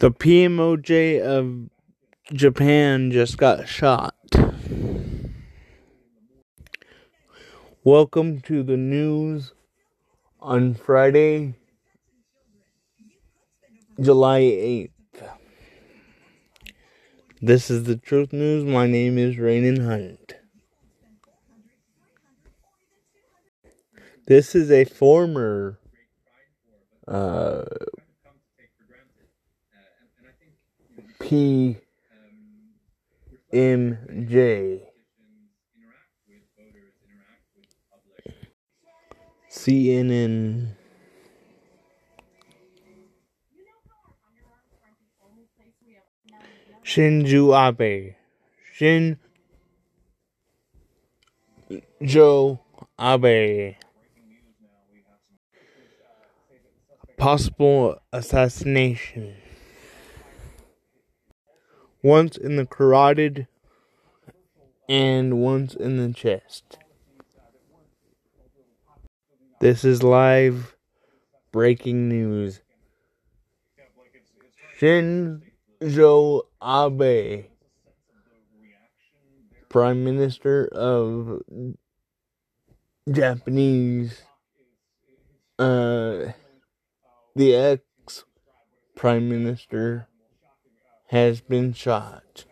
The PMOJ of Japan just got shot. Welcome to the news on Friday, July 8th. This is the Truth News. My name is Rainin Hunt. This is a former uh, PMJ. CNN. Shinju Abe. Shinjo Abe. Possible assassination. Once in the carotid and once in the chest. This is live breaking news. Shinzo Abe, Prime Minister of Japanese, uh, the ex Prime Minister has been shot.